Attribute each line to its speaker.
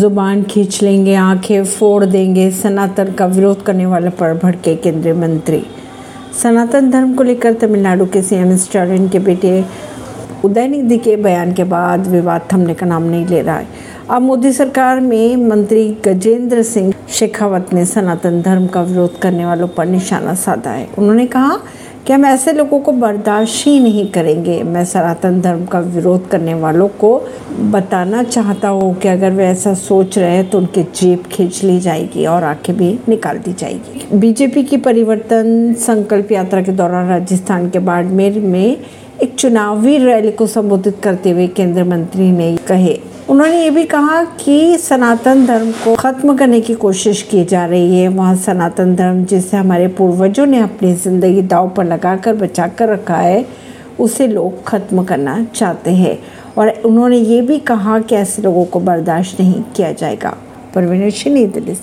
Speaker 1: ज़ुबान खींच लेंगे, आँखें फोड़ देंगे, सनातन का विरोध करने वाले पर भड़के केंद्रीय मंत्री। सनातन धर्म को लेकर तमिलनाडु के सीएम स्टालिन के बेटे उदयनिधि के बयान के बाद विवाद थमने का नाम नहीं ले रहा है। अब मोदी सरकार में मंत्री गजेंद्र सिंह शेखावत ने सनातन धर्म का विरोध करने वालों पर निशाना साधा है। उन्होंने कहा कि हम ऐसे लोगों को बर्दाश्त ही नहीं करेंगे। मैं सनातन धर्म का विरोध करने वालों को बताना चाहता हूँ कि अगर वे ऐसा सोच रहे हैं तो उनकी जेब खींच ली जाएगी और आँखें भी निकाल दी जाएगी। बीजेपी की परिवर्तन संकल्प यात्रा के दौरान राजस्थान के बाड़मेर में एक चुनावी रैली को संबोधित करते हुए केंद्रीय मंत्री ने कहे उन्होंने ये भी कहा कि सनातन धर्म को खत्म करने की कोशिश की जा रही है। वहाँ सनातन धर्म जिसे हमारे पूर्वजों ने अपनी ज़िंदगी दाव पर लगा कर बचा कर रखा है, उसे लोग खत्म करना चाहते हैं। और उन्होंने ये भी कहा कि ऐसे लोगों को बर्दाश्त नहीं किया जाएगा। परवीन सिंह, नई दिल्ली से।